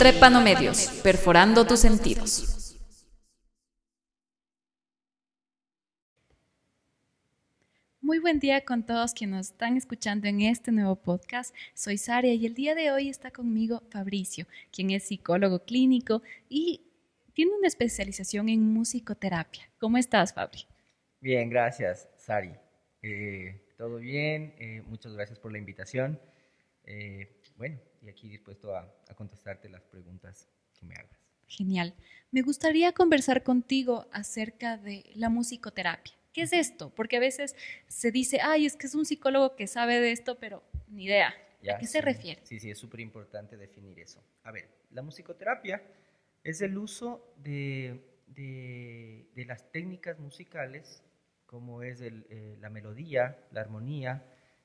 Trepanomedios, perforando tus sentidos. Muy buen día con todos quienes nos están escuchando en este nuevo podcast. Soy Saria y el día de hoy está conmigo Fabricio, quien es psicólogo clínico y tiene una especialización en musicoterapia. ¿Cómo estás, Fabri? Bien, gracias, Sari. Eh, todo bien, eh, muchas gracias por la invitación. Eh, bueno, y aquí dispuesto a, contestarte las preguntas que me hagas. Genial. Me gustaría conversar contigo acerca de la musicoterapia. ¿Qué es esto? Porque a veces se dice, ay, es que es un psicólogo que sabe de esto, pero ni idea. ¿A qué se refiere? Sí, sí, es súper importante definir eso. A ver, la musicoterapia es el uso de, de, las técnicas musicales, como es eh, la melodía, la armonía,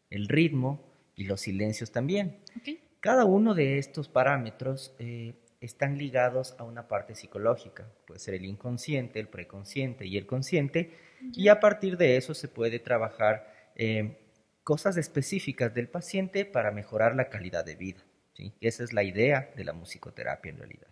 el ritmo y los silencios también. Okay. Cada uno de estos parámetros eh, están ligados a una parte psicológica, puede ser el inconsciente, el preconsciente y el consciente, y a partir de eso se puede trabajar eh, cosas específicas del paciente para mejorar la calidad de vida. Esa es la idea de la musicoterapia en realidad.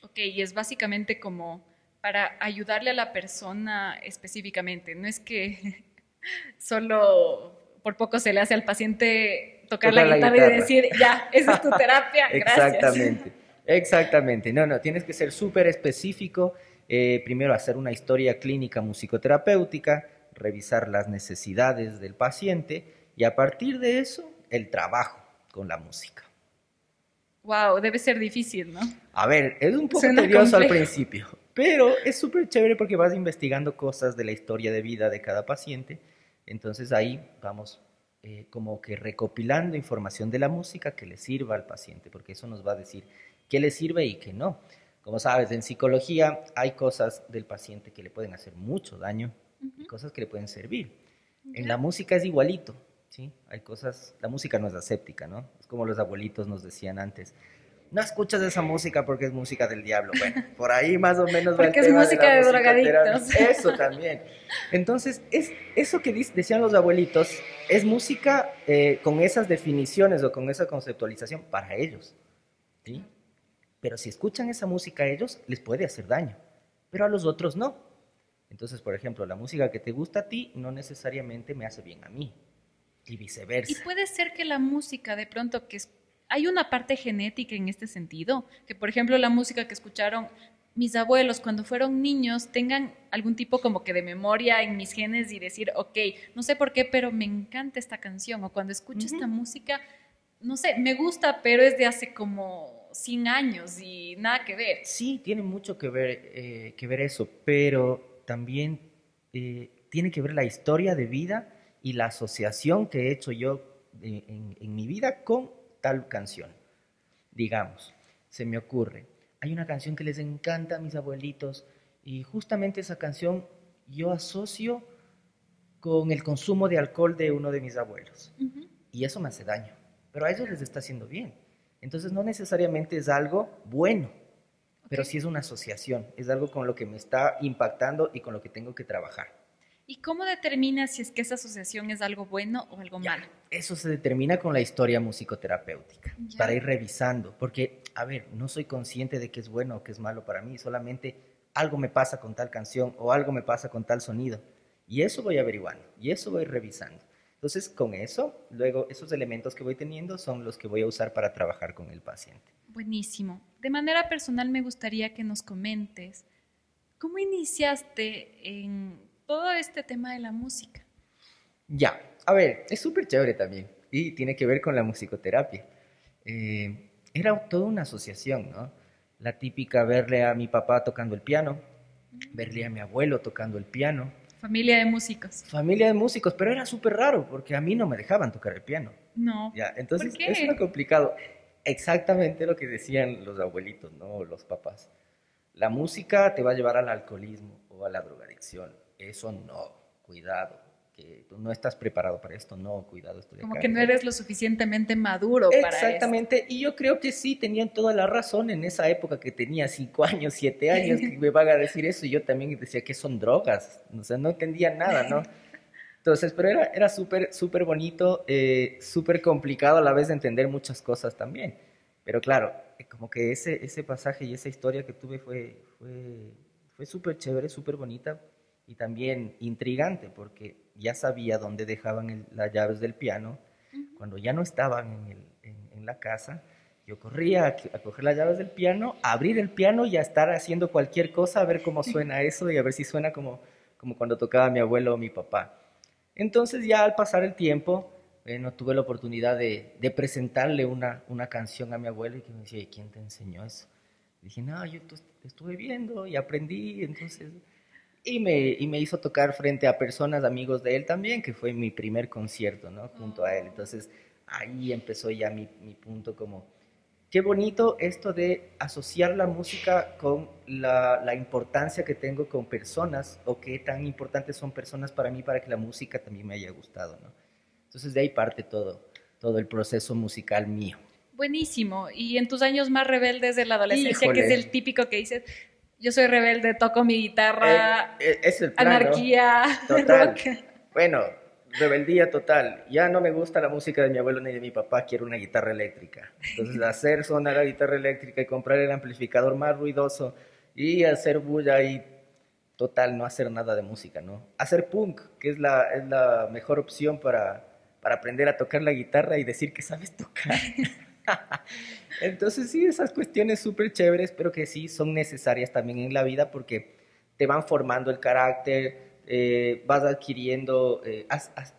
Ok, y es básicamente como para ayudarle a la persona específicamente, no es que solo por poco se le hace al paciente tocar, la, guitarra y decir, ya, esa es tu terapia, gracias. Exactamente, exactamente. No, no, tienes que ser súper específico. Eh, primero hacer una historia clínica musicoterapéutica, revisar las necesidades del paciente y a partir de eso, el trabajo con la música. Wow, debe ser difícil, ¿no? A ver, es un poco tedioso al principio, pero es súper chévere porque vas investigando cosas de la historia de vida de cada paciente. Entonces ahí vamos eh, como que recopilando información de la música que le sirva al paciente, porque eso nos va a decir qué le sirve y qué no. Como sabes, en psicología hay cosas del paciente que le pueden hacer mucho daño y cosas que le pueden servir. En la música es igualito, ¿sí? Hay cosas, la música no es aséptica, ¿no? Es como los abuelitos nos decían antes, no escuchas esa música porque es música del diablo. Bueno, por ahí más o menos va Porque es música de, drogadictos. Eso también. Entonces, es, eso que decían los abuelitos es música eh, con esas definiciones o con esa conceptualización para ellos. ¿sí? Pero si escuchan esa música a ellos, les puede hacer daño. Pero a los otros no. Entonces, por ejemplo, la música que te gusta a ti no necesariamente me hace bien a mí. Y viceversa. Y puede ser que la música de pronto que es hay una parte genética en este sentido, que por ejemplo la música que escucharon mis abuelos cuando fueron niños tengan algún tipo como que de memoria en mis genes y decir, ok, no sé por qué, pero me encanta esta canción, o cuando escucho esta música, no sé, me gusta, pero es de hace como 100 años y nada que ver. Sí, tiene mucho que ver, eh, que ver eso, pero también eh, tiene que ver la historia de vida y la asociación que he hecho yo eh, en mi vida con tal canción. Digamos, se me ocurre, hay una canción que les encanta a mis abuelitos y justamente esa canción yo asocio con el consumo de alcohol de uno de mis abuelos. Y eso me hace daño, pero a ellos les está haciendo bien. Entonces no necesariamente es algo bueno, pero sí es una asociación, es algo con lo que me está impactando y con lo que tengo que trabajar. ¿Y cómo determinas si es que esa asociación es algo bueno o algo malo? Eso se determina con la historia musicoterapéutica, para ir revisando, porque, a ver, no soy consciente de qué es bueno o qué es malo para mí, solamente algo me pasa con tal canción o algo me pasa con tal sonido. Y eso voy averiguando, y eso voy revisando. Entonces, con eso, luego esos elementos que voy teniendo son los que voy a usar para trabajar con el paciente. Buenísimo. De manera personal me gustaría que nos comentes, ¿cómo iniciaste en todo este tema de la música. Ya, a ver, es súper chévere también y tiene que ver con la musicoterapia. Eh, era toda una asociación, ¿no? La típica verle a mi papá tocando el piano, verle a mi abuelo tocando el piano. Familia de músicos. Familia de músicos, pero era súper raro porque a mí no me dejaban tocar el piano. No. Ya, entonces es muy complicado. Exactamente lo que decían los abuelitos, ¿no? Los papás. La música te va a llevar al alcoholismo o a la drogadicción eso no, cuidado, no estás preparado para esto, no, cuidado. Esto Como que no eres lo suficientemente maduro para Exactamente, y yo creo que sí, tenían toda la razón en esa época que tenía cinco años, siete años, que me van a decir eso, y yo también decía que son drogas, o sea, no entendía nada, ¿no? Entonces, pero era, era súper, súper bonito, eh, súper complicado a la vez de entender muchas cosas también. Pero claro, eh, como que ese, ese pasaje y esa historia que tuve fue, fue, fue súper chévere, súper bonita y también intrigante porque ya sabía dónde dejaban las llaves del piano. Cuando ya no estaban en, el, en, la casa, yo corría a, coger las llaves del piano, a abrir el piano y a estar haciendo cualquier cosa, a ver cómo suena eso y a ver si suena como, como cuando tocaba mi abuelo o mi papá. Entonces ya al pasar el tiempo, no tuve la oportunidad de, de presentarle una, una, canción a mi abuelo y que me decía, ¿quién te enseñó eso? dije, no, yo estuve viendo y aprendí, entonces... Y me, y me hizo tocar frente a personas, amigos de él también, que fue mi primer concierto, ¿no? Junto a él. Entonces ahí empezó ya mi, mi punto como, qué bonito esto de asociar la música con la, la, importancia que tengo con personas o qué tan importantes son personas para mí para que la música también me haya gustado, ¿no? Entonces de ahí parte todo, todo el proceso musical mío. Buenísimo. Y en tus años más rebeldes de la adolescencia, que es el típico que dices, yo soy rebelde, toco mi guitarra, eh, eh, es el anarquía, total. Bueno, rebeldía total. Ya no me gusta la música de mi abuelo ni de mi papá, quiero una guitarra eléctrica. Entonces hacer sonar la guitarra eléctrica y comprar el amplificador más ruidoso y hacer bulla y total, no hacer nada de música, ¿no? Hacer punk, que es la, es la mejor opción para para aprender a tocar la guitarra y decir que sabes tocar. Entonces sí, esas cuestiones súper chéveres, pero que sí son necesarias también en la vida porque te van formando el carácter, eh, vas adquiriendo, eh,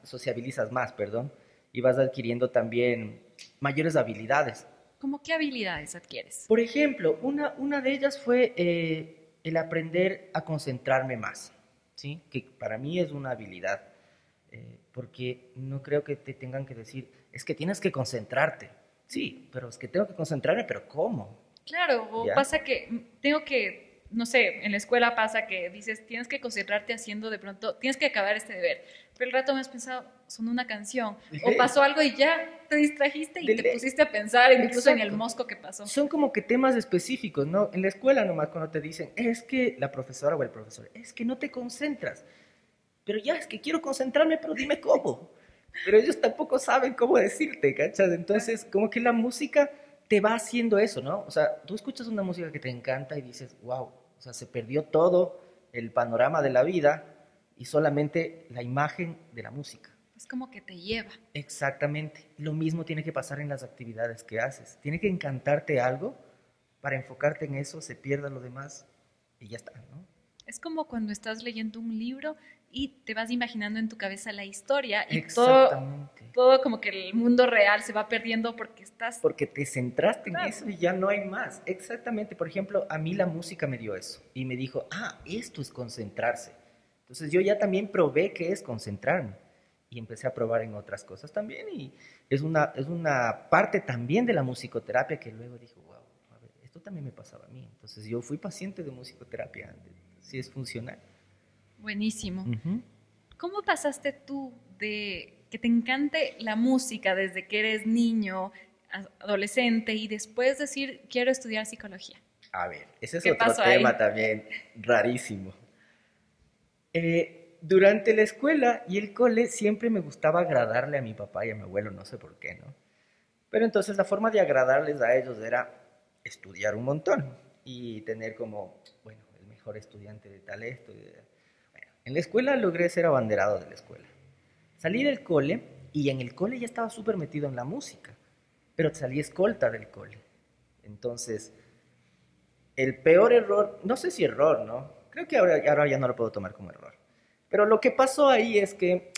sociabilizas más, perdón, y vas adquiriendo también mayores habilidades. ¿Cómo qué habilidades adquieres? Por ejemplo, una, una de ellas fue eh, el aprender a concentrarme más, ¿sí? que para mí es una habilidad porque no creo que te tengan que decir, es que tienes que concentrarte. Sí, pero es que tengo que concentrarme, pero ¿cómo? Claro, o pasa que tengo que, no sé, en la escuela pasa que dices, tienes que concentrarte haciendo de pronto, tienes que acabar este deber. Pero el rato me has pensado, son una canción, o pasó algo y ya te distrajiste y te pusiste a pensar, incluso en el mosco que pasó. Son como que temas específicos, ¿no? En la escuela nomás cuando te dicen, es que la profesora o el profesor, es que no te concentras pero ya es que quiero concentrarme, pero dime cómo. Pero ellos tampoco saben cómo decirte, ¿cachas? Entonces, como que la música te va haciendo eso, ¿no? O sea, tú escuchas una música que te encanta y dices, wow, o sea, se perdió todo el panorama de la vida y solamente la imagen de la música. Es como que te lleva. Exactamente. Lo mismo tiene que pasar en las actividades que haces. Tiene que encantarte algo para enfocarte en eso, se pierda lo demás y ya está, ¿no? Es como cuando estás leyendo un libro y te vas imaginando en tu cabeza la historia y todo, todo como que el mundo real se va perdiendo porque estás... Porque te centraste en eso y ya no hay más. Exactamente. Por ejemplo, a mí la música me dio eso y me dijo, ah, esto es concentrarse. Entonces yo ya también probé qué es concentrarme y empecé a probar en otras cosas también y es una, es una parte también de la musicoterapia que luego dijo, wow, a ver, esto también me pasaba a mí. Entonces yo fui paciente de musicoterapia, si es funcional. Buenísimo. ¿Cómo pasaste tú de que te encante la música desde que eres niño, adolescente, y después decir, quiero estudiar psicología? A ver, ese es otro tema también rarísimo. Eh, durante la escuela y el cole siempre me gustaba agradarle a mi papá y a mi abuelo, no sé por qué, ¿no? Pero entonces la forma de agradarles a ellos era estudiar un montón y tener como, bueno, el mejor estudiante de tal esto. En la escuela logré ser abanderado de la escuela. Salí del cole y en el cole ya estaba súper metido en la música, pero salí escolta del cole. Entonces, el peor error, no sé si error, ¿no? Creo que ahora, ahora ya no lo puedo tomar como error. Pero lo que pasó ahí es que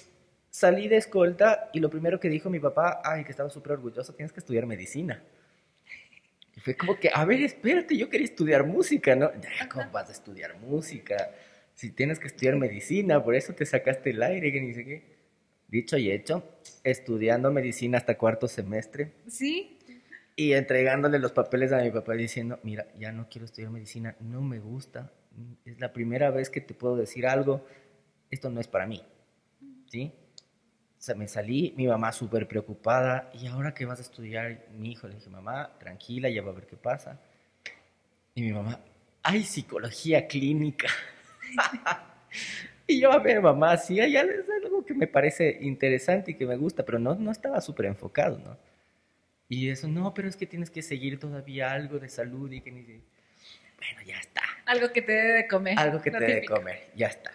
salí de escolta y lo primero que dijo mi papá, ay, que estaba súper orgulloso, tienes que estudiar medicina. Y fue como que, a ver, espérate, yo quería estudiar música, ¿no? Ya, ¿cómo vas a estudiar música? Si tienes que estudiar medicina, por eso te sacaste el aire, que ni sé qué. Dicho y hecho, estudiando medicina hasta cuarto semestre. Sí. Y entregándole los papeles a mi papá diciendo, mira, ya no quiero estudiar medicina, no me gusta, es la primera vez que te puedo decir algo, esto no es para mí. ¿Sí? O sea, me salí, mi mamá súper preocupada, ¿y ahora qué vas a estudiar? Mi hijo le dije, mamá, tranquila, ya va a ver qué pasa. Y mi mamá, ay, psicología clínica. y yo a ver, mamá, sí, hay algo que me parece interesante y que me gusta, pero no, no estaba súper enfocado, ¿no? Y eso, no, pero es que tienes que seguir todavía algo de salud y que ni... Bueno, ya está. Algo que te debe de comer. Algo que te debe típico. comer, ya está.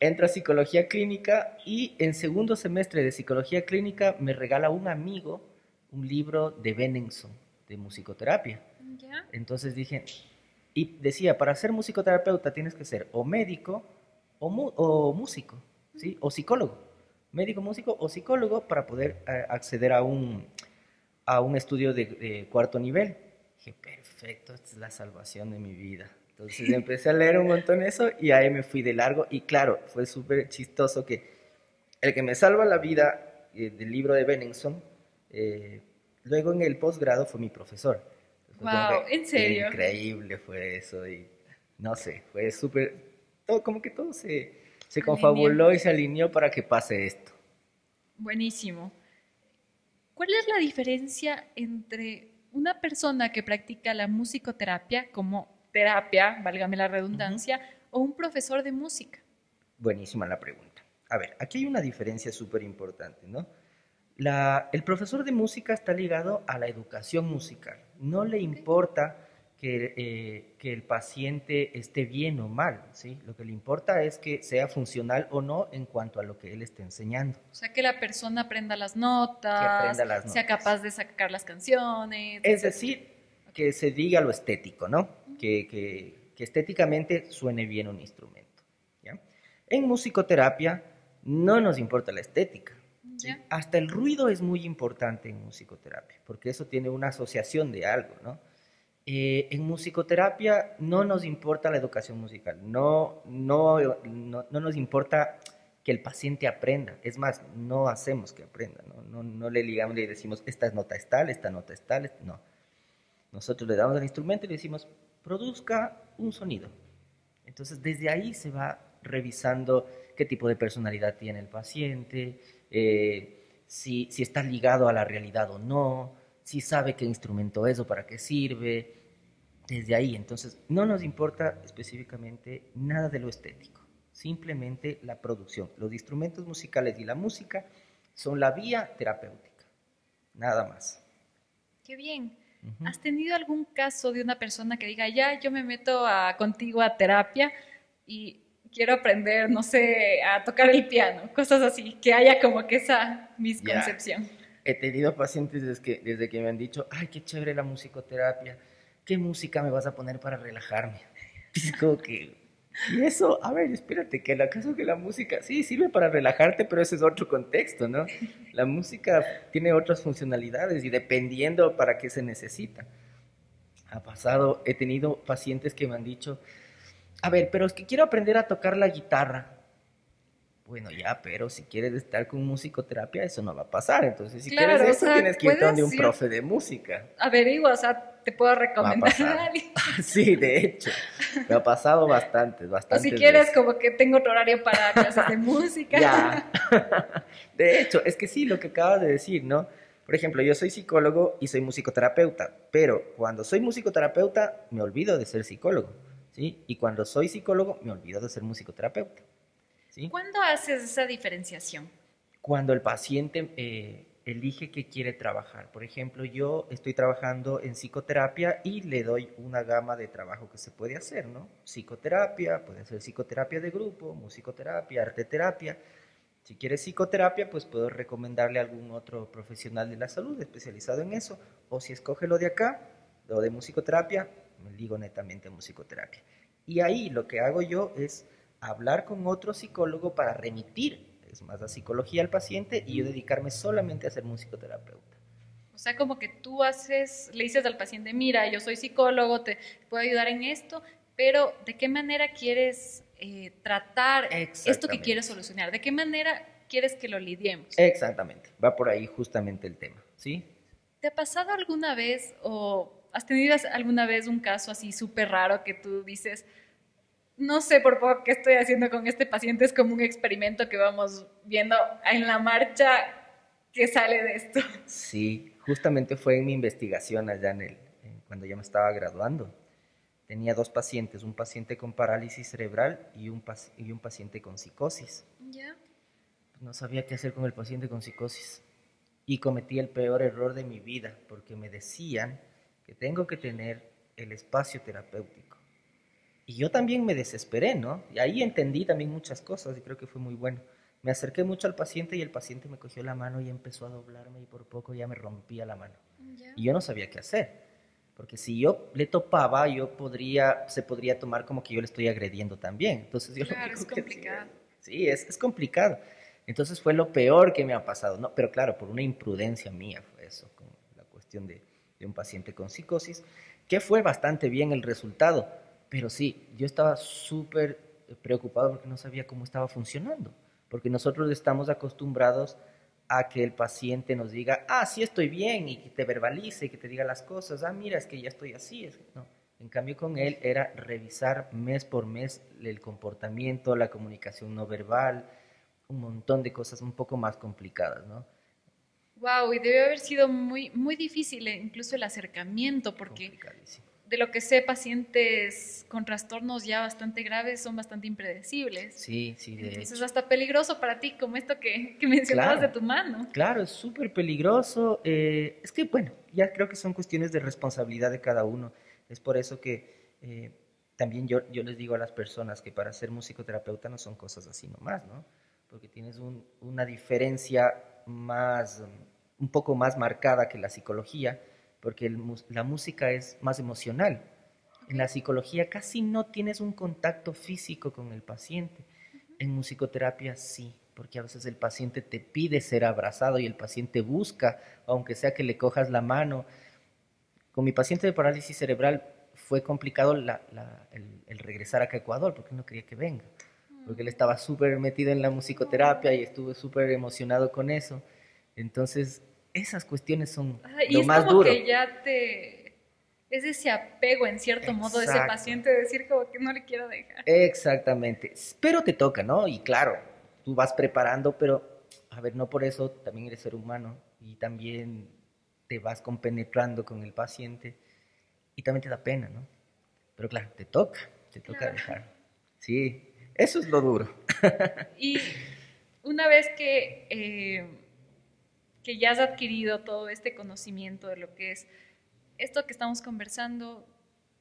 Entro a psicología clínica y en segundo semestre de psicología clínica me regala un amigo un libro de Benenson, de musicoterapia. ¿Ya? Entonces dije, y decía, para ser musicoterapeuta tienes que ser o médico o, mu- o músico, ¿sí? O psicólogo. Médico, músico o psicólogo para poder eh, acceder a un, a un estudio de, de cuarto nivel. Dije, perfecto, esta es la salvación de mi vida. Entonces empecé a leer un montón eso y ahí me fui de largo. Y claro, fue súper chistoso que el que me salva la vida eh, del libro de Benenson, eh, luego en el posgrado fue mi profesor. Que ¿en serio? Increíble fue eso y no sé, fue súper, todo, como que todo se, se confabuló y se alineó para que pase esto. Buenísimo. ¿Cuál es la diferencia entre una persona que practica la musicoterapia como terapia, válgame la redundancia, o un profesor de música? Buenísima la pregunta. A ver, aquí hay una diferencia súper importante, ¿no? La, el profesor de música está ligado a la educación musical. No le importa que, eh, que el paciente esté bien o mal, ¿sí? Lo que le importa es que sea funcional o no en cuanto a lo que él esté enseñando. O sea, que la persona aprenda las notas, Que aprenda las sea notas. capaz de sacar las canciones. Es decir, que se diga lo estético, ¿no? Que, que- que estéticamente suene bien un instrumento. ¿ya? En musicoterapia no nos importa la estética. ¿Sí? Hasta el ruido es muy importante en musicoterapia, porque eso tiene una asociación de algo, ¿no? Eh, en musicoterapia no nos importa la educación musical, no, no, no, no nos importa que el paciente aprenda, es más, no hacemos que aprenda, no, no, le ligamos, le decimos, esta nota es tal, esta nota es tal, no. Nosotros le damos el instrumento y le decimos, produzca un sonido. Entonces, desde ahí se va revisando qué tipo de personalidad tiene el paciente, eh, si, si está ligado a la realidad o no, si sabe qué instrumento es o para qué sirve. Desde ahí, entonces, no nos importa específicamente nada de lo estético, simplemente la producción. Los instrumentos musicales y la música son la vía terapéutica, nada más. Qué bien. ¿Has tenido algún caso de una persona que diga, ya, yo me meto a, contigo a terapia y quiero aprender, no sé, a tocar el piano, cosas así, que haya como que esa misconcepción? He tenido pacientes desde que, desde que me han dicho, ay, qué chévere la musicoterapia, ¿qué música me vas a poner para relajarme? Es como que, y eso, a ver, espérate, que el acaso que la música, sí, sirve para relajarte, pero ese es otro contexto, ¿no? La música tiene otras funcionalidades y dependiendo para qué se necesita. Ha pasado, he tenido pacientes que me han dicho, a ver, pero es que quiero aprender a tocar la guitarra. Bueno, ya, pero si quieres estar con musicoterapia, eso no va a pasar. Entonces, si Claro, quieres o eso, sea, tienes que ir donde un ir- profe de música. Averigua, o sea, te puedo recomendar a alguien. sí, de hecho, me ha pasado bastante, O bastante. si quieres, como que tengo otro horario para clases de música. Ya. De hecho, es que sí, lo que acabas de decir, ¿no? Por ejemplo, yo soy psicólogo y soy musicoterapeuta, pero cuando soy musicoterapeuta me olvido de ser psicólogo, ¿sí? Y cuando soy psicólogo me olvido de ser musicoterapeuta, ¿sí? ¿Cuándo haces esa diferenciación? Cuando el paciente eh, elige que quiere trabajar. Por ejemplo, yo estoy trabajando en psicoterapia y le doy una gama de trabajo que se puede hacer, ¿no? Psicoterapia, puede ser psicoterapia de grupo, musicoterapia, arteterapia. Si quiere psicoterapia, pues puedo recomendarle a algún otro profesional de la salud especializado en eso. O si escoge lo de acá, lo de musicoterapia, me ligo netamente musicoterapia. Y ahí lo que hago yo es hablar con otro psicólogo para remitir, es más, la psicología al paciente y yo dedicarme solamente a ser musicoterapeuta. O sea, como que tú haces, le dices al paciente, mira, yo soy psicólogo, te puedo ayudar en esto, pero ¿de qué manera quieres eh, tratar esto que quieres solucionar? ¿De qué manera quieres que lo lidiemos? Exactamente, va por ahí justamente el tema, ¿sí? ¿Te ha pasado alguna vez o has tenido alguna vez un caso así súper raro que tú dices, no sé por poco qué estoy haciendo con este paciente, es como un experimento que vamos viendo en la marcha qué sale de esto? Sí, justamente fue en mi investigación allá en el, cuando ya me estaba graduando. Tenía dos pacientes, un paciente con parálisis cerebral y un, y un paciente con psicosis. ¿Ya? No sabía qué hacer con el paciente con psicosis. y cometí el peor error de mi vida porque me decían que tengo que tener el espacio terapéutico. Y yo también me desesperé, ¿no? Y ahí entendí también muchas cosas y creo que fue muy bueno. Me acerqué mucho al paciente y el paciente me cogió la mano y empezó a doblarme y por poco ya me rompía la mano. Y yo no sabía qué hacer. Porque si yo le topaba, yo podría, se podría tomar como que yo le estoy agrediendo también. Entonces yo claro, es complicado. sí, es, es, complicado. Entonces fue lo peor que me ha pasado. No, pero claro, por una imprudencia mía fue eso, con la cuestión de, un paciente con psicosis, que fue bastante bien el resultado. Pero sí, yo estaba súper preocupado porque no sabía cómo estaba funcionando. Porque nosotros estamos acostumbrados a que el paciente nos diga, ah, sí estoy bien, y que te verbalice, que te diga las cosas, ah, mira, es que ya estoy así. No. En cambio, con él era revisar mes por mes el comportamiento, la comunicación no verbal, un montón de cosas un poco más complicadas, ¿no? Wow, y debe haber sido muy, muy difícil eh, incluso el acercamiento, porque de lo que sé, pacientes con trastornos ya bastante graves son bastante impredecibles. Sí, sí, de Entonces, es hasta peligroso para ti, como esto que, que mencionabas de tu mano. Claro, es súper peligroso. Eh, es que, bueno, ya creo que son cuestiones de responsabilidad de cada uno. Es por eso que eh, también yo, yo les digo a las personas que para ser musicoterapeuta no son cosas así nomás, ¿no? Porque tienes un, una diferencia más, un poco más marcada que la psicología porque la música es más emocional. En la psicología casi no tienes un contacto físico con el paciente. En musicoterapia sí, porque a veces el paciente te pide ser abrazado y el paciente busca, aunque sea que le cojas la mano. Con mi paciente de parálisis cerebral fue complicado el, el, regresar acá a Ecuador porque no quería que venga, porque él estaba súper metido en la musicoterapia y estuve súper emocionado con eso. Entonces esas cuestiones son lo y más es como que ya te es ese apego en cierto modo de ese paciente de decir como que no le quiero dejar. Exactamente, pero te toca, ¿no? Y claro, tú vas preparando, pero a ver, no por eso también eres ser humano y también te vas compenetrando con el paciente y también te da pena, ¿no? Pero claro, te toca, te toca dejar. Sí, eso es lo duro. y una vez que eh, que ya has adquirido todo este conocimiento de lo que es esto que estamos conversando,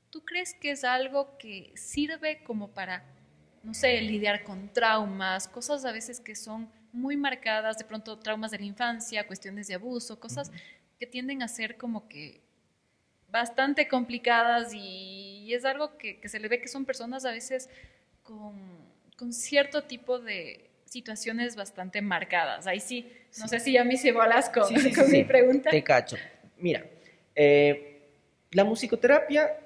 ¿tú crees que es algo que sirve como para, no sé, lidiar con traumas, cosas a veces que son muy marcadas, de pronto traumas de la infancia, cuestiones de abuso, cosas que tienden a ser como que bastante complicadas y, es algo que, se le ve que son personas a veces con, con cierto tipo de situaciones bastante marcadas. Ahí sí, no sé si ya me hice bolas con, con mi pregunta. Te cacho. Mira, eh, la musicoterapia,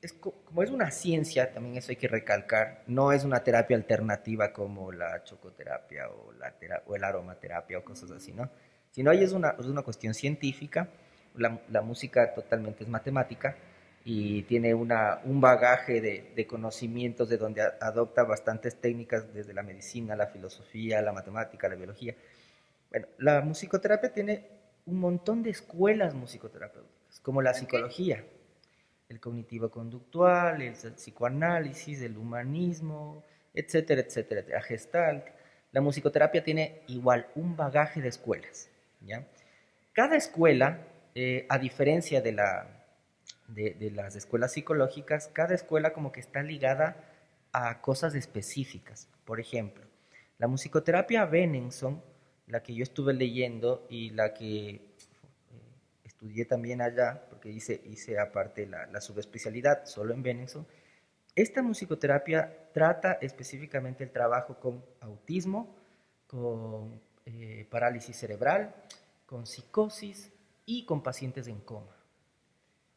es, como es una ciencia, también eso hay que recalcar, no es una terapia alternativa como la chocoterapia o, la o el aromaterapia o cosas así, ¿no? Sino ahí es una, es una cuestión científica, la, la música totalmente es matemática, y tiene una, un bagaje de, de, conocimientos de donde adopta bastantes técnicas desde la medicina, la filosofía, la matemática, la biología. Bueno, la musicoterapia tiene un montón de escuelas musicoterapéuticas, como la psicología, el cognitivo-conductual, el psicoanálisis, el humanismo, etcétera, etcétera, la gestalt. La musicoterapia tiene igual un bagaje de escuelas. ¿ya? Cada escuela, eh, a diferencia de la, de, las escuelas psicológicas, cada escuela como que está ligada a cosas específicas. Por ejemplo, la musicoterapia Benenson, la que yo estuve leyendo y la que eh, estudié también allá, porque hice, hice aparte la, subespecialidad solo en Benenson, esta musicoterapia trata específicamente el trabajo con autismo, con eh, parálisis cerebral, con psicosis y con pacientes en coma.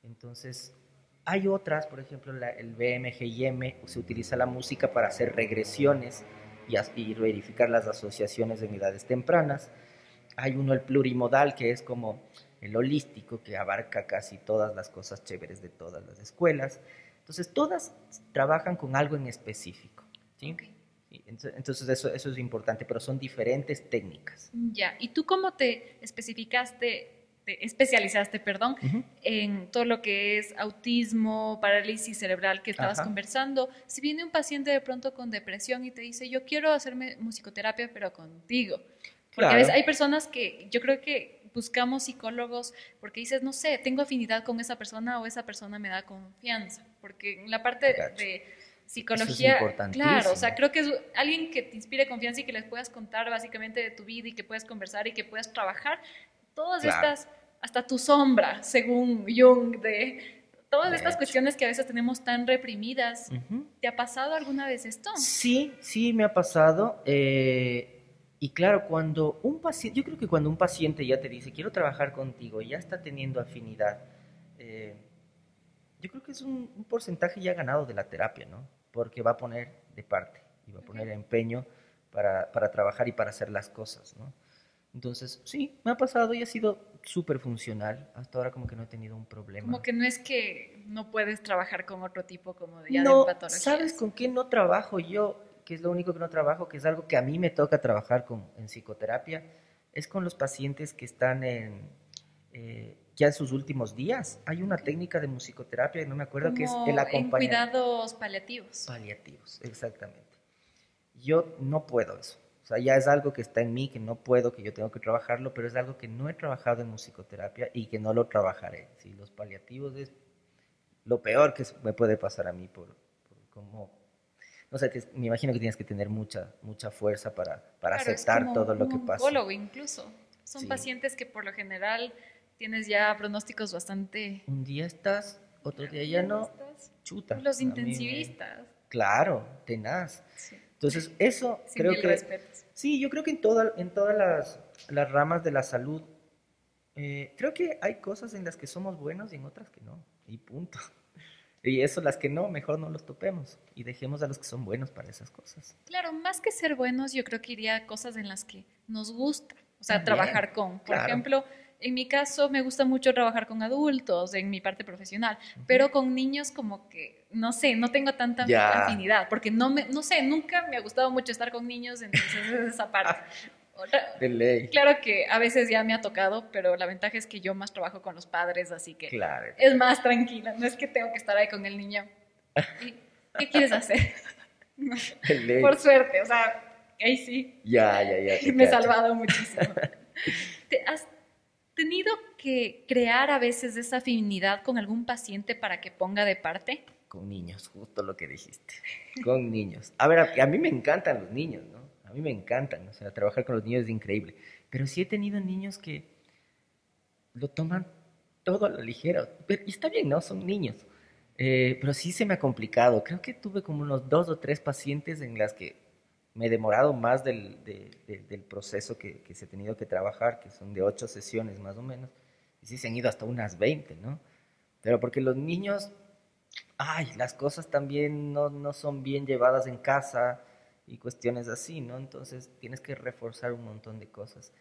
Entonces, hay otras, por ejemplo, el BMGIM se utiliza la música para hacer regresiones y, verificar las asociaciones en edades tempranas. Hay uno, el plurimodal, que es como el holístico, que abarca casi todas las cosas chéveres de todas las escuelas. Entonces, todas trabajan con algo en específico. ¿sí? Entonces, eso, eso es importante, pero son diferentes técnicas. Ya, ¿y tú cómo te especificaste te especializaste, perdón, en todo lo que es autismo, parálisis cerebral que estabas conversando. Si viene un paciente de pronto con depresión y te dice, yo quiero hacerme musicoterapia, pero contigo, Porque a Claro. veces hay personas que yo creo que buscamos psicólogos porque dices, no sé, tengo afinidad con esa persona o esa persona me da confianza. Porque en la parte de psicología, importantísimo. claro, o sea, creo que es alguien que te inspire confianza y que les puedas contar básicamente de tu vida y que puedas conversar y que puedas trabajar todas Claro. estas, hasta tu sombra, según Jung, de todas De estas hecho. cuestiones que a veces tenemos tan reprimidas. Ujú. ¿Te ha pasado alguna vez esto? Sí, sí me ha pasado. eh, y claro, cuando un paciente, yo creo que cuando un paciente ya te dice, quiero trabajar contigo, ya está teniendo afinidad, eh, yo creo que es un, un porcentaje ya ganado de la terapia, ¿no? Porque va a poner de parte y va a poner empeño para, para trabajar y para hacer las cosas, ¿no? Entonces, sí, me ha pasado y ha sido súper funcional. Hasta ahora como que no he tenido un problema. Como que no es que no puedes trabajar con otro tipo como de, ya no, de. ¿sabes con qué no trabajo yo? Que es lo único que no trabajo, que es algo que a mí me toca trabajar con, en psicoterapia, es con los pacientes que están en, eh, ya en sus últimos días. Hay una técnica de musicoterapia, no me acuerdo, que es Como el en acompañamiento. cuidados paliativos. Paliativos, exactamente. Yo no puedo eso. Sea, ya es algo que está en mí, que no puedo, que yo tengo que trabajarlo, pero es algo que no he trabajado en musicoterapia y que no lo trabajaré. ¿sí? Los paliativos es lo peor que me puede pasar a mí por, por cómo... No sé, te- me imagino que tienes que tener mucha, mucha fuerza para, para Claro, es aceptar como todo lo que pasa. oncólogo incluso. Son Sí. pacientes que por lo general tienes ya pronósticos bastante... Un día estás, otro día ya no, Estás- chuta. Los mí me- intensivistas. Claro, tenaz. Sí. Entonces, eso creo que... respetos. Sí, yo creo que en, toda- en todas las, las ramas de la salud, eh, creo que hay cosas en las que somos buenos y en otras que no, y punto. Y eso, las que no, mejor no los topemos y dejemos a los que son buenos para esas cosas. Claro, más que ser buenos, yo creo que iría a cosas en las que nos gusta, o sea, También, trabajar con. Por claro. ejemplo, en mi caso me gusta mucho trabajar con adultos, en mi parte profesional, pero con niños como que, no sé, no tengo tanta afinidad, porque no me, no sé, nunca me ha gustado mucho estar con niños, entonces es esa parte. De ley. claro que a veces ya me ha tocado, pero la ventaja es que yo más trabajo con los padres, así que Claro. es más tranquila, no es que tengo que estar ahí con el niño. ¿Y ¿Qué quieres hacer? Por suerte, o sea, ahí sí, Ya, ya, ya. me he salvado muchísimo. ¿Te has tenido que crear a veces esa afinidad con algún paciente para que ponga de parte? Con niños, justo lo que dijiste. Con niños. A ver, a, a mí me encantan los niños, ¿no? A mí me encantan. O sea, trabajar con los niños es increíble. Pero sí he tenido niños que lo toman todo a la ligera. Pero- y está bien, ¿no? Son niños. Eh, pero sí se me ha complicado. Creo que tuve como unos dos o tres pacientes en las que me he demorado más del, de- de- del proceso que, que se ha tenido que trabajar, que son de ocho sesiones más o menos. Y sí se han ido hasta unas 20, ¿no? Pero porque los niños ay, las cosas también no, no son bien llevadas en casa y cuestiones así, ¿no? Entonces tienes que reforzar un montón de cosas.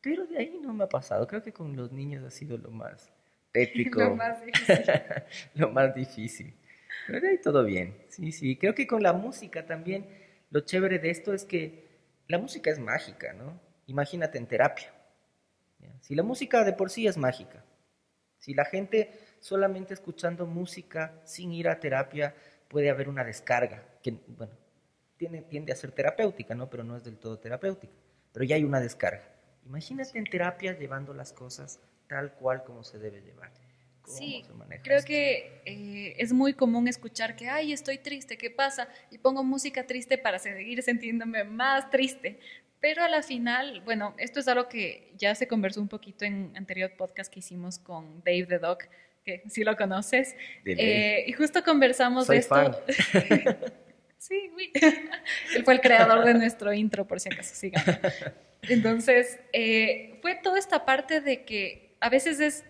Pero de ahí no me ha pasado. Creo que con los niños ha sido lo más tétrico, Lo más difícil. lo más difícil. Pero de ahí todo bien. Sí, sí. Creo que con la música también, lo chévere de esto es que la música es mágica, ¿no? Imagínate en terapia. Si la música de por sí es mágica, si la gente solamente escuchando música sin ir a terapia puede haber una descarga, que, bueno, tiene, tiende a ser terapéutica, ¿no? Pero no es del todo terapéutica. Pero ya hay una descarga. Imagínate en terapia llevando las cosas tal cual como se debe llevar. ¿Cómo Sí, se maneja creo esto? que eh, es muy común escuchar que, ay, estoy triste, ¿qué pasa? Y pongo música triste para seguir sintiéndome más triste. Pero a la final, bueno, esto es algo que ya se conversó un poquito en anterior podcast que hicimos con Dave the Dog, que sí lo conoces. Eh, y justo conversamos Soy de esto. sí, uy. Él fue el creador de nuestro intro, por si acaso sigan. Entonces, eh, fue toda esta parte de que a veces es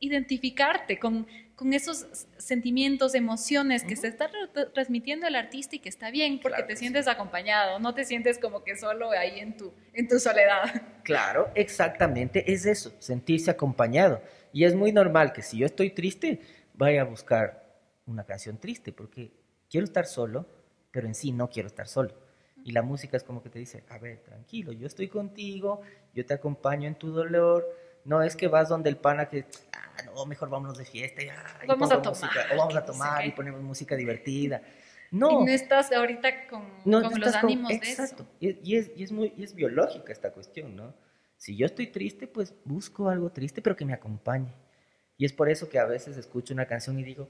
identificarte con, con esos sentimientos, emociones que se está tra- transmitiendo el artista y que está bien porque Claro te sientes acompañado, no te sientes como que solo ahí en tu, en tu soledad. Claro, exactamente, es eso, sentirse acompañado. Y es muy normal que si yo estoy triste, vaya a buscar una canción triste, porque quiero estar solo, pero en sí no quiero estar solo. Y la música es como que te dice, a ver, tranquilo, yo estoy contigo, yo te acompaño en tu dolor. No es que vas donde el pana que, ah, no, mejor vámonos de fiesta, y, ah, y Vamos a tomar, música, o vamos a tomar y ponemos música divertida. No. Y no estás ahorita con, No, con los estás con- ánimos exacto. de eso. Y, y es, y es muy y es biológica esta cuestión, ¿no? Si yo estoy triste, pues busco algo triste, pero que me acompañe. Y es por eso que a veces escucho una canción y digo,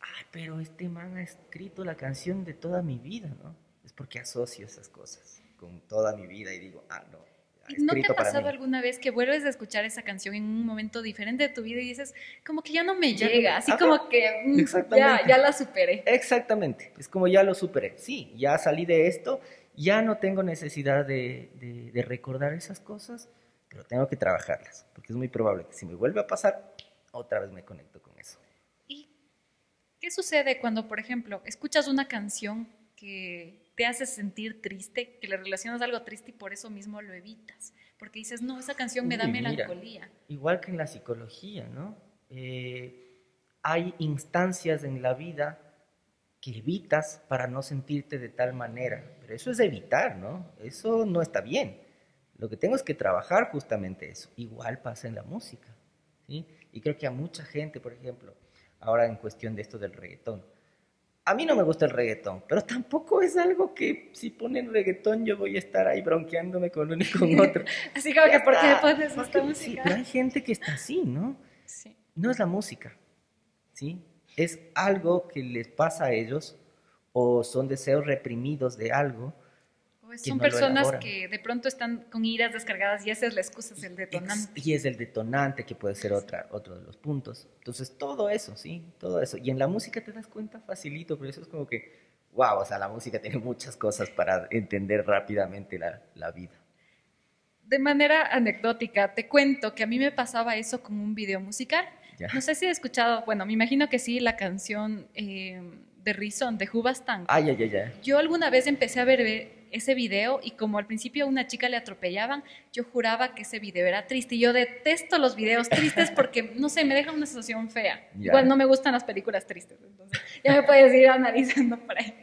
ay, pero este man ha escrito la canción de toda mi vida, ¿no? Es porque asocio esas cosas con toda mi vida y digo, ah, no. Ha ¿Y ¿No te ha pasado mí". alguna vez que vuelves a escuchar esa canción en un momento diferente de tu vida y dices, como que ya no me Ya llega, así Ajá. como que mm, ya, ya la superé? Exactamente, es como ya lo superé. Sí, ya salí de esto, ya no tengo necesidad de, de- de recordar esas cosas, pero tengo que trabajarlas, porque es muy probable que si me vuelve a pasar, otra vez me conecto con eso. ¿Y qué sucede cuando, por ejemplo, escuchas una canción que te hace sentir triste, que le relacionas algo triste y por eso mismo lo evitas? Porque dices, no, esa canción me da Uy, mira. melancolía. Igual que en la psicología, ¿no? Eh, hay instancias en la vida que evitas para no sentirte de tal manera, pero eso es evitar, ¿no? Eso no está bien. Lo que tengo es que trabajar justamente eso. Igual pasa en la música, ¿sí? Y creo que a mucha gente, por ejemplo, ahora en cuestión de esto del reggaetón, a mí no me gusta el reggaetón, pero tampoco es algo que si ponen reggaetón yo voy a estar ahí bronqueándome con uno y con otro. Así como Ya que, ¿por qué pones Porque esta sí, música? pero hay gente que está así, ¿no? Sí. No es la música, ¿sí? Es algo que les pasa a ellos o son deseos reprimidos de algo. Que son no personas que de pronto están con iras descargadas y esa es la excusa, es el detonante. Y es el detonante que puede ser otra, otro de los puntos. Entonces, todo eso, ¿sí? Todo eso. Y en la música te das cuenta facilito, pero eso es como que, wow, o sea, la música tiene muchas cosas para entender rápidamente la, la vida. De manera anecdótica, te cuento que a mí me pasaba eso con un video musical. Ya. No sé si he escuchado, bueno, me imagino que sí, la canción eh, de Reason, de Hubastan. Ay, ay, ay, ay. Yo alguna vez empecé a ver ese video y como al principio a una chica le atropellaban, yo juraba que ese video era triste. Y yo detesto los videos tristes porque, no sé, me dejan una sensación fea. Igual no me gustan las películas tristes, entonces ya me puedes ir analizando por ahí.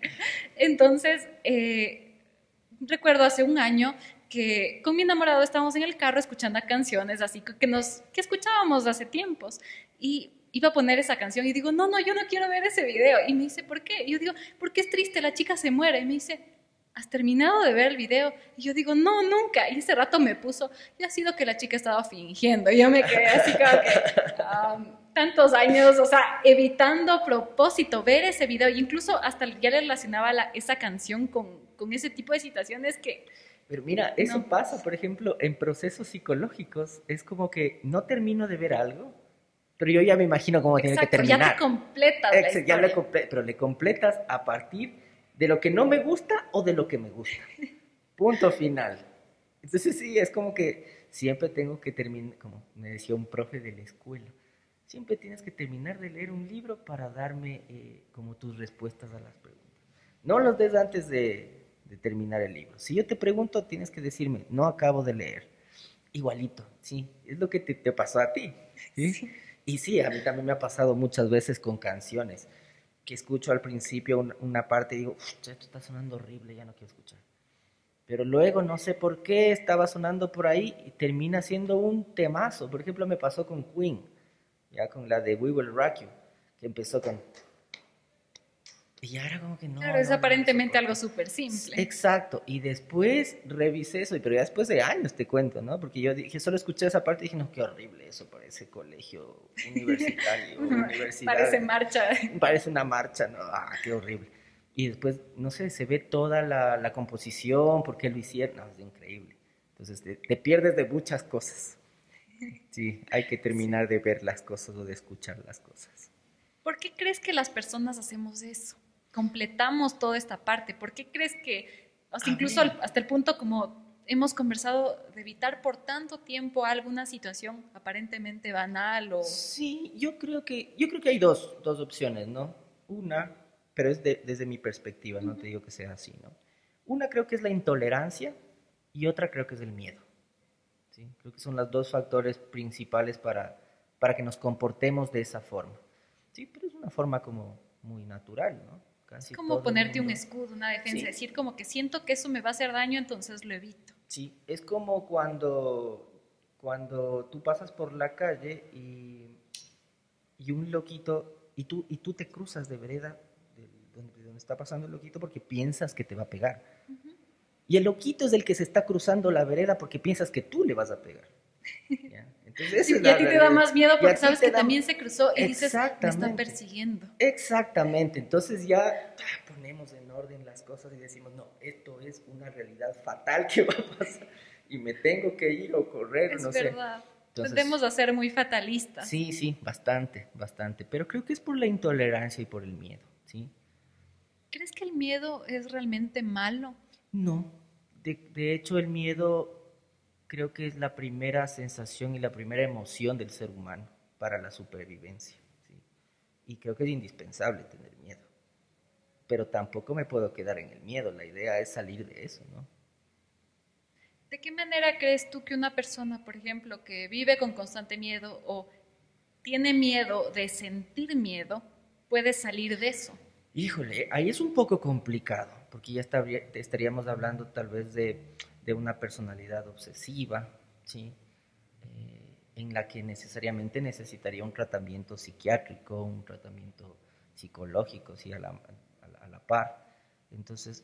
Entonces, eh, recuerdo hace un año que con mi enamorado estábamos en el carro escuchando canciones así que, nos, que escuchábamos hace tiempos y iba a poner esa canción y digo, no, no, yo no quiero ver ese video. Y me dice, ¿por qué? Y yo digo, porque es triste, la chica se muere. Y me dice, ¿has terminado de ver el video? Y yo digo, no, nunca. Y ese rato me puso, y ha sido que la chica estaba fingiendo. Y yo me quedé así como que, um, tantos años, o sea, evitando a propósito ver ese video. Y incluso hasta ya le relacionaba la- esa canción con, con ese tipo de situaciones que... Pero mira, eso No. pasa, por ejemplo, en procesos psicológicos. Es como que no termino de ver algo, pero yo ya me imagino cómo tiene que Exacto, terminar. ya te completas la Exacto, ya le comple- pero le completas a partir de lo que no me gusta o de lo que me gusta. Punto final. Entonces sí, es como que siempre tengo que terminar, como me decía un profe de la escuela, siempre tienes que terminar de leer un libro para darme eh, como tus respuestas a las preguntas. No los des antes de, de terminar el libro. Si yo te pregunto, tienes que decirme, no acabo de leer. Igualito, sí, es lo que te, te pasó a ti. ¿sí? Y sí, a mí también me ha pasado muchas veces con canciones que escucho al principio un- una parte y digo, "Uf, esto está sonando horrible, ya no quiero escuchar. Pero luego no sé por qué estaba sonando por ahí y termina siendo un temazo. Por ejemplo, me pasó con Queen, ya con la de We Will Rock You, que empezó con... Y ya era como que no. Claro, no, es no, no sé aparentemente algo súper simple. Exacto, y después revisé eso, pero ya después de años te cuento, ¿no? Porque yo dije, solo escuché esa parte y dije, no, qué horrible eso, parece colegio universitario, universidad. Parece marcha. Parece una marcha, ¿no? Ah, qué horrible. Y después, no sé, se ve toda la, la composición, por qué lo hicieron, no, es increíble. Entonces, te, te pierdes de muchas cosas. Sí, hay que terminar de ver las cosas o de escuchar las cosas. ¿Por qué crees que las personas hacemos eso? Completamos toda esta parte. ¿Por qué crees que, hasta A incluso hasta el punto como hemos conversado de evitar por tanto tiempo alguna situación aparentemente banal o... Sí, yo creo que, yo creo que hay dos, dos opciones, ¿no? Una, pero es de- desde mi perspectiva, no te digo que sea así, ¿no? Una creo que es la intolerancia y otra creo que es el miedo. ¿sí? Creo que son los dos factores principales para, para que nos comportemos de esa forma. Sí, pero es una forma como muy natural, ¿no? Casi Es como ponerte un escudo, una defensa, Sí. decir como que siento que eso me va a hacer daño, entonces lo evito. Sí, es como cuando, cuando tú pasas por la calle y, y un loquito, y tú, y tú te cruzas de vereda, del- donde, donde está pasando el loquito porque piensas que te va a pegar. Y el loquito es el que se está cruzando la vereda porque piensas que tú le vas a pegar. Es Y a ti te da más miedo porque sabes que da- también se cruzó y dices, me están Exactamente. persiguiendo. Exactamente, entonces ya ponemos en orden las cosas y decimos, no, esto es una realidad fatal que va a pasar y me tengo que ir o correr, Es no sé. verdad. Entonces- Tendemos a ser muy fatalistas. Sí, sí, bastante, bastante, pero creo que es por la intolerancia y por el miedo, ¿sí? ¿Crees que el miedo es realmente malo? No, de, de hecho el miedo creo que es la primera sensación y la primera emoción del ser humano para la supervivencia. ¿sí? Y creo que es indispensable tener miedo. Pero tampoco me puedo quedar en el miedo, la idea es salir de eso, ¿no? ¿De qué manera crees tú que una persona, por ejemplo, que vive con constante miedo o tiene miedo de sentir miedo, puede salir de eso? Híjole, ahí es un poco complicado, porque ya estaría- estaríamos hablando tal vez de, de una personalidad obsesiva, ¿sí? Eh, en la que necesariamente necesitaría un tratamiento psiquiátrico, un tratamiento psicológico, ¿sí? a, la, a a la par. Entonces,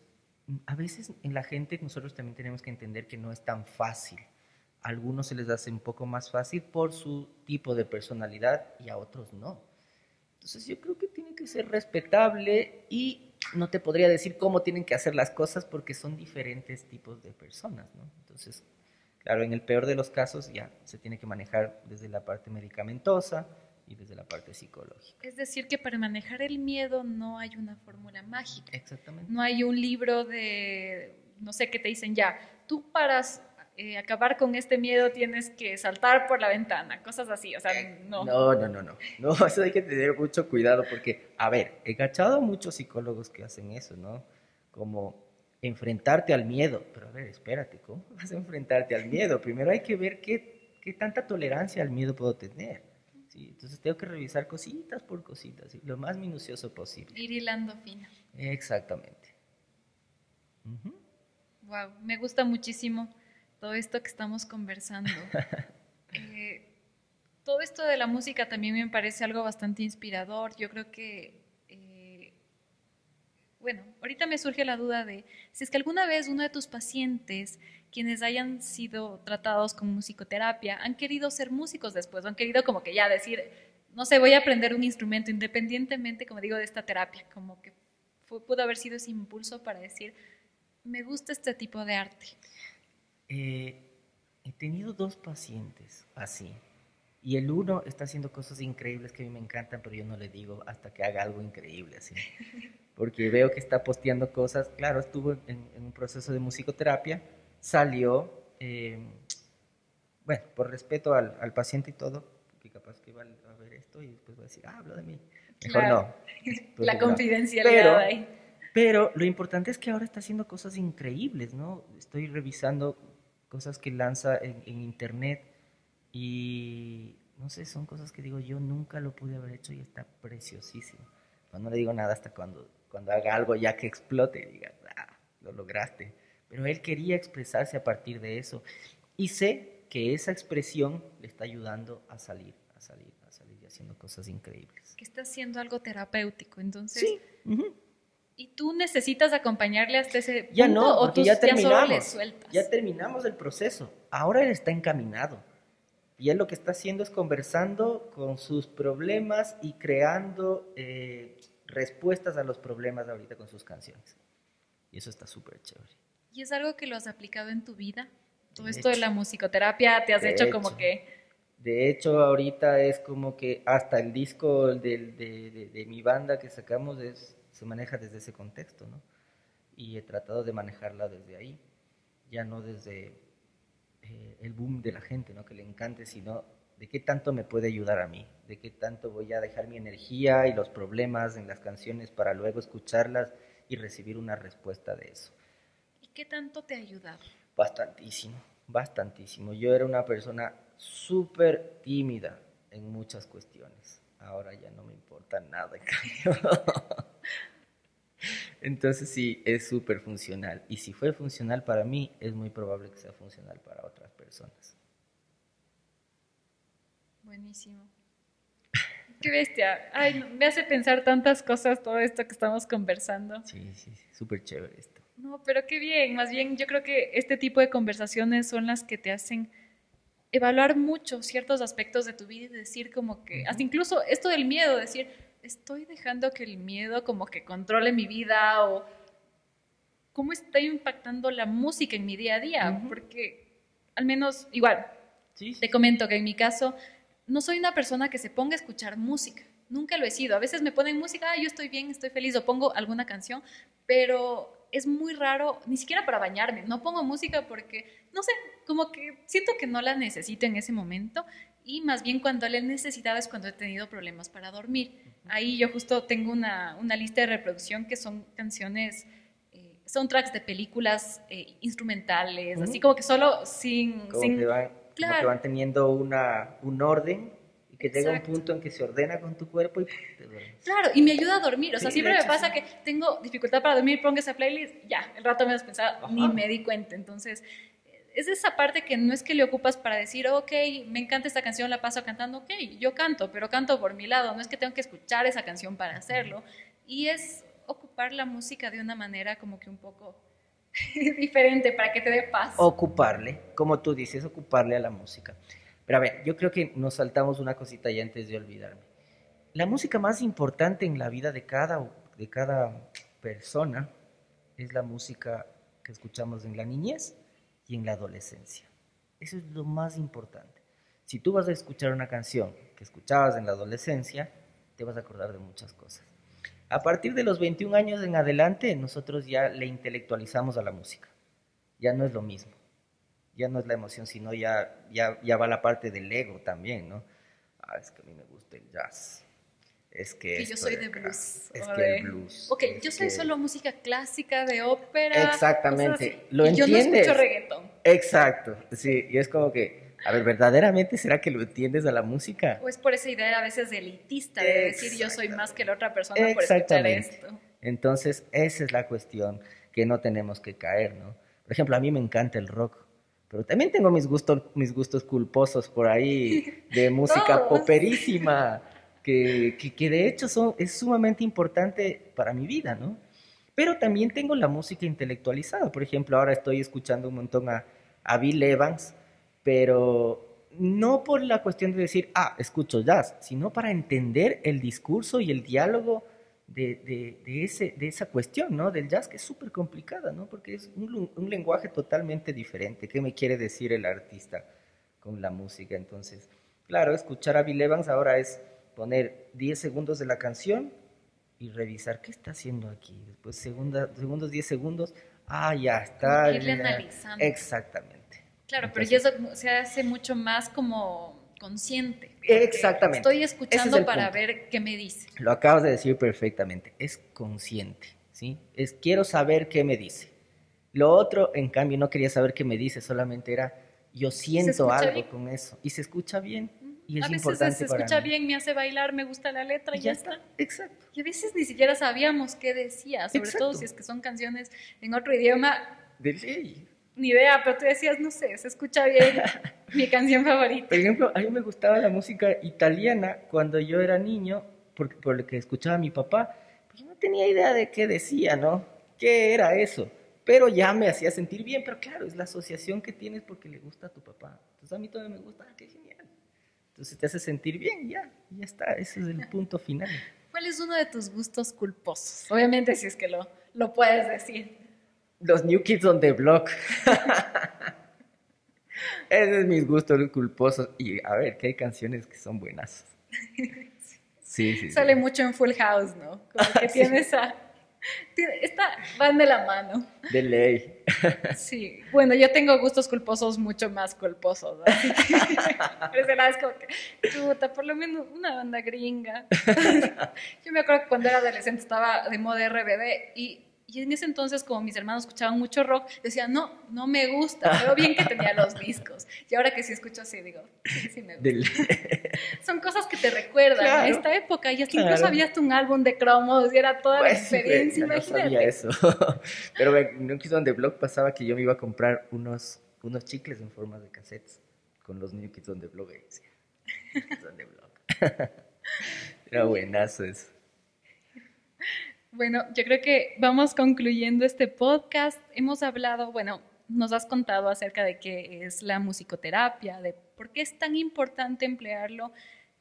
a veces en la gente nosotros también tenemos que entender que no es tan fácil. A algunos se les hace un poco más fácil por su tipo de personalidad y a otros no. Entonces yo creo que tiene que ser respetable y no te podría decir cómo tienen que hacer las cosas porque son diferentes tipos de personas, ¿no? Entonces, claro, en el peor de los casos ya se tiene que manejar desde la parte medicamentosa y desde la parte psicológica. Es decir, que para manejar el miedo no hay una fórmula mágica. Exactamente. No hay un libro de, no sé, que te dicen ya, tú para eh, acabar con este miedo tienes que saltar por la ventana, cosas así, o sea, no. No, no, no, no. No, eso hay que tener mucho cuidado porque, a ver, he cachado a muchos psicólogos que hacen eso, ¿no? Como enfrentarte al miedo. Pero a ver, espérate, ¿cómo vas a enfrentarte al miedo? Primero hay que ver qué, qué tanta tolerancia al miedo puedo tener. ¿sí? Entonces tengo que revisar cositas por cositas, ¿sí? lo más minucioso posible. Ir hilando fino. Exactamente. Wow, me gusta muchísimo todo esto que estamos conversando. Eh, todo esto de la música también me parece algo bastante inspirador. Yo creo que, eh, bueno, ahorita me surge la duda de si es que alguna vez uno de tus pacientes, quienes hayan sido tratados con musicoterapia, han querido ser músicos después, o han querido como que ya decir, no sé, voy a aprender un instrumento independientemente, como digo, de esta terapia, como que fu- pudo haber sido ese impulso para decir, me gusta este tipo de arte. Eh, he tenido dos pacientes así. Y el uno está haciendo cosas increíbles que a mí me encantan, pero yo no le digo hasta que haga algo increíble así. Porque veo que está posteando cosas. Claro, estuvo en, en un proceso de musicoterapia, salió, eh, bueno, por respeto al, al paciente y todo, que capaz que va a ver esto y después va a decir, ah, hablo de mí. Mejor Claro. no. La no. confidencialidad Pero- ahí. Pero lo importante es que ahora está haciendo cosas increíbles, ¿no? Estoy revisando cosas que lanza en, en internet y no sé, son cosas que digo, yo nunca lo pude haber hecho y está preciosísimo. No le digo nada hasta cuando, cuando haga algo ya que explote diga, ah, lo lograste. Pero él quería expresarse a partir de eso y sé que esa expresión le está ayudando a salir, a salir, a salir y haciendo cosas increíbles. Que está haciendo algo terapéutico. Entonces, Sí. ujú. ¿Y tú necesitas acompañarle hasta ese punto? Ya no, o porque tú ya solo le terminamos. sueltas? Ya terminamos el proceso. Ahora él está encaminado. Y él lo que está haciendo es conversando con sus problemas y creando eh, respuestas a los problemas ahorita con sus canciones. Y eso está súper chévere. ¿Y es algo que lo has aplicado en tu vida? Todo De esto de hecho. la musicoterapia, te has De hecho como hecho. que... De hecho, ahorita es como que hasta el disco de, de- de mi banda que sacamos es, se maneja desde ese contexto, ¿no? Y he tratado de manejarla desde ahí, ya no desde eh, el boom de la gente, ¿no? Que le encante, sino de qué tanto me puede ayudar a mí, de qué tanto voy a dejar mi energía y los problemas en las canciones para luego escucharlas y recibir una respuesta de eso. ¿Y qué tanto te ha ayudado? Bastantísimo, bastantísimo. Yo era una persona súper tímida en muchas cuestiones. Ahora ya no me importa nada, en cambio. Entonces sí, es súper funcional. Y si fue funcional para mí, es muy probable que sea funcional para otras personas. Buenísimo. Qué bestia. Ay, me hace pensar tantas cosas todo esto que estamos conversando. Sí, sí, sí, súper chévere esto. No, pero qué bien. Más bien, yo creo que este tipo de conversaciones son las que te hacen evaluar mucho ciertos aspectos de tu vida y decir como que, hasta incluso esto del miedo, decir, estoy dejando que el miedo como que controle mi vida o cómo está impactando la música en mi día a día, porque al menos, igual, te comento que en mi caso, no soy una persona que se ponga a escuchar música. Nunca lo he sido. A veces me ponen música, yo estoy bien, estoy feliz, o pongo alguna canción, pero es muy raro, ni siquiera para bañarme. No pongo música porque, no sé, como que siento que no la necesito en ese momento y más bien cuando la he necesitado es cuando he tenido problemas para dormir. Ahí yo justo tengo una, una lista de reproducción que son canciones, eh, soundtracks de películas eh, instrumentales, así como que solo sin... sin claro. como que van teniendo una, un orden y que llega un punto en que se ordena con tu cuerpo y te duermes. Claro, y me ayuda a dormir. O sea, siempre me pasa que tengo dificultad para dormir, pongo esa playlist, ya, el rato me has pensado, ni me di cuenta. Entonces, es esa parte que no es que le ocupas para decir, ok, me encanta esta canción, la paso cantando, ok, yo canto, pero canto por mi lado, no es que tengo que escuchar esa canción para hacerlo. Y es ocupar la música de una manera como que un poco diferente para que te dé paz. Ocuparle, como tú dices, ocuparle a la música. Pero a ver, yo creo que nos saltamos una cosita ya antes de olvidarme. La música más importante en la vida de cada, de cada persona es la música que escuchamos en la niñez y en la adolescencia. Eso es lo más importante. Si tú vas a escuchar una canción que escuchabas en la adolescencia, te vas a acordar de muchas cosas. A partir de los 21 años en adelante, nosotros ya le intelectualizamos a la música. Ya no es lo mismo. Ya no es la emoción, sino ya, ya, ya va la parte del ego también, ¿no? Ah, es que a mí me gusta el jazz. Es que, yo soy de, blues. Es que el blues. Ok, yo soy solo música clásica, de ópera. Exactamente. Lo y entiendes. Yo no escucho reggaetón. Exacto. Sí, y es como que a ver, ¿verdaderamente será que lo entiendes a la música? O es por esa idea a veces elitista de decir yo soy más que la otra persona por escuchar esto. Entonces, esa es la cuestión que no tenemos que caer, ¿no? Por ejemplo, a mí me encanta el rock, pero también tengo mis gustos, mis gustos culposos por ahí de música poperísima, que, que, de hecho son, es sumamente importante para mi vida, ¿no? Pero también tengo la música intelectualizada. Por ejemplo, ahora estoy escuchando un montón a, a Bill Evans, pero no por la cuestión de decir, ah, escucho jazz, sino para entender el discurso y el diálogo de, ese, de esa cuestión, ¿no? Del jazz, que es súper complicada, ¿no? Porque es un, un, lenguaje totalmente diferente. ¿Qué me quiere decir el artista con la música? Entonces, claro, escuchar a Bill Evans ahora es poner 10 segundos de la canción y revisar qué está haciendo aquí. Después, segunda, segundos, 10 segundos, ah, ya está. Irle analizando. Exactamente. Claro, pero ya se hace mucho más como consciente. Exactamente. Estoy escuchando para ver qué me dice. Lo acabas de decir perfectamente. Es consciente, ¿sí? Es quiero saber qué me dice. Lo otro, en cambio, no quería saber qué me dice, solamente era yo siento algo con eso y se escucha bien. Y es a veces importante se escucha bien, me hace bailar, me gusta la letra y ya, está. Exacto. Y a veces ni siquiera sabíamos qué decía, sobre todo si es que son canciones en otro idioma. De ley ni idea, pero tú decías, no sé, se escucha bien mi canción favorita. Por ejemplo, a mí me gustaba la música italiana cuando yo era niño, por, por lo que escuchaba mi papá, pues yo no tenía idea de qué decía, ¿no? ¿Qué era eso? Pero ya me hacía sentir bien, pero claro, es la asociación que tienes porque le gusta a tu papá. Entonces a mí todavía me gusta, ah, qué genial. Entonces te hace sentir bien, ya, ya está, ese es el punto final. ¿Cuál es uno de tus gustos culposos? Obviamente si es que lo, lo puedes decir. Los New Kids on the Block. Ese es mis gustos culposos. Y a ver, que hay canciones que son buenas. Sí, sí. Sale mucho en Full House, ¿no? Como que tiene esa. Esta van de la mano. De ley. Sí. Bueno, yo tengo gustos culposos mucho más culposos. Así Pero es como que, puta, por lo menos una banda gringa. Yo me acuerdo que cuando era adolescente estaba de moda RBD y y en ese entonces, como mis hermanos escuchaban mucho rock, decía, no, no me gusta, pero bien que tenía los discos. Y ahora que sí escucho así, digo, sí, sí me gusta. Son cosas que te recuerdan a esta época. Y hasta incluso había hasta un álbum de cromos y era toda la pues experiencia, no sabía eso. pero en New Kids on the Block pasaba que yo me iba a comprar unos, unos chicles en forma de cassettes con los New Kids on the Block. New Kids on the Block. Era buenazo eso. Bueno, yo creo que vamos concluyendo este podcast. Hemos hablado, bueno, nos has contado acerca de qué es la musicoterapia, de por qué es tan importante emplearlo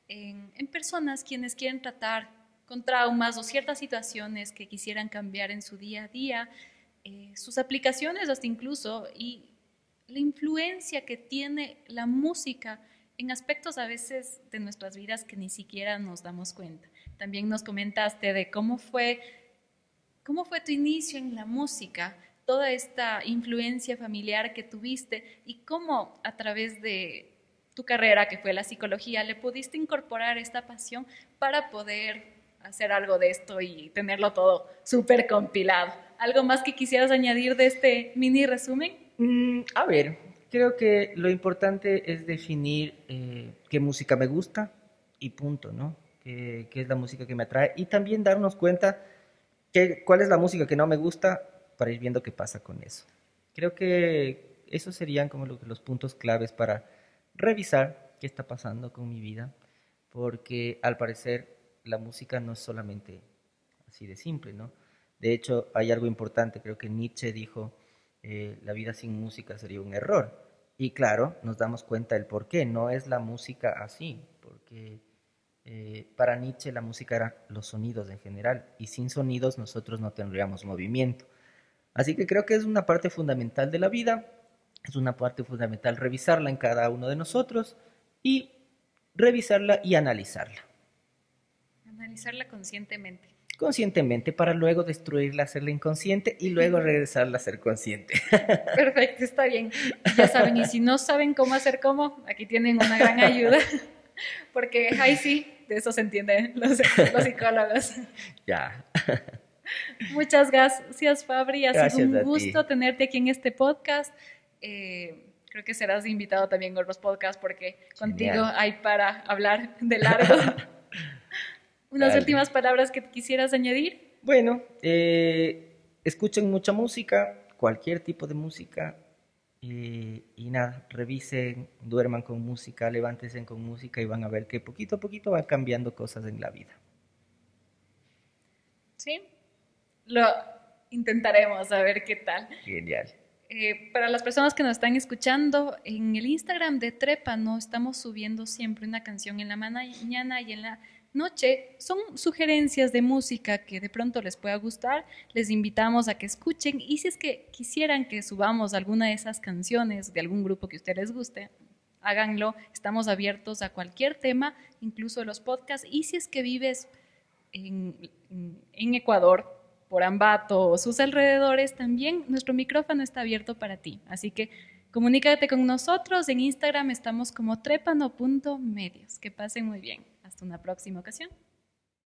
en, personas quienes quieren tratar con traumas o ciertas situaciones que quisieran cambiar en su día a día, eh, sus aplicaciones hasta incluso y la influencia que tiene la música en aspectos a veces de nuestras vidas que ni siquiera nos damos cuenta. También nos comentaste de cómo fue, cómo fue tu inicio en la música, toda esta influencia familiar que tuviste y cómo a través de tu carrera, que fue la psicología, le pudiste incorporar esta pasión para poder hacer algo de esto y tenerlo todo súper compilado. ¿Algo más que quisieras añadir de este mini resumen? Mm, a ver, creo que lo importante es definir eh, qué música me gusta y punto, ¿no? Qué, es la música que me atrae y también darnos cuenta que, cuál es la música que no me gusta para ir viendo qué pasa con eso. Creo que esos serían como los puntos claves para revisar qué está pasando con mi vida, porque al parecer la música no es solamente así de simple, ¿no? De hecho, hay algo importante, creo que Nietzsche dijo, eh, la vida sin música sería un error. Y claro, nos damos cuenta del por qué, no es la música así, porque eh, para Nietzsche la música era los sonidos en general, y sin sonidos nosotros no tendríamos movimiento. Así que creo que es una parte fundamental de la vida, es una parte fundamental revisarla en cada uno de nosotros y revisarla y analizarla. Analizarla conscientemente. Conscientemente para luego destruirla, hacerla inconsciente y luego regresarla a ser consciente. Perfecto, está bien. Ya saben, y si no saben cómo hacer cómo, aquí tienen una gran ayuda, porque ahí sí, de eso se entienden los, los psicólogos. Ya. Muchas gracias, Fabri. Ha sido un gusto tenerte aquí en este podcast. Eh, creo que serás invitado también a otros podcasts porque contigo hay para hablar de largo. Unas últimas palabras que quisieras añadir. Bueno, eh, escuchen mucha música, cualquier tipo de música. Y nada, revisen, duerman con música, levántense con música y van a ver que poquito a poquito van cambiando cosas en la vida. Sí, lo intentaremos a ver qué tal. Genial. Eh, para las personas que nos están escuchando, en el Instagram de Trépano estamos subiendo siempre una canción en la mañana y en la noche. Son sugerencias de música que de pronto les pueda gustar. Les invitamos a que escuchen y si es que quisieran que subamos alguna de esas canciones de algún grupo que a ustedes les guste, háganlo. Estamos abiertos a cualquier tema, incluso los podcasts. Y si es que vives en, en Ecuador, por Ambato o sus alrededores, también nuestro micrófono está abierto para ti. Así que comunícate con nosotros. En Instagram estamos como trepano.medios. Que pasen muy bien. Hasta una próxima ocasión.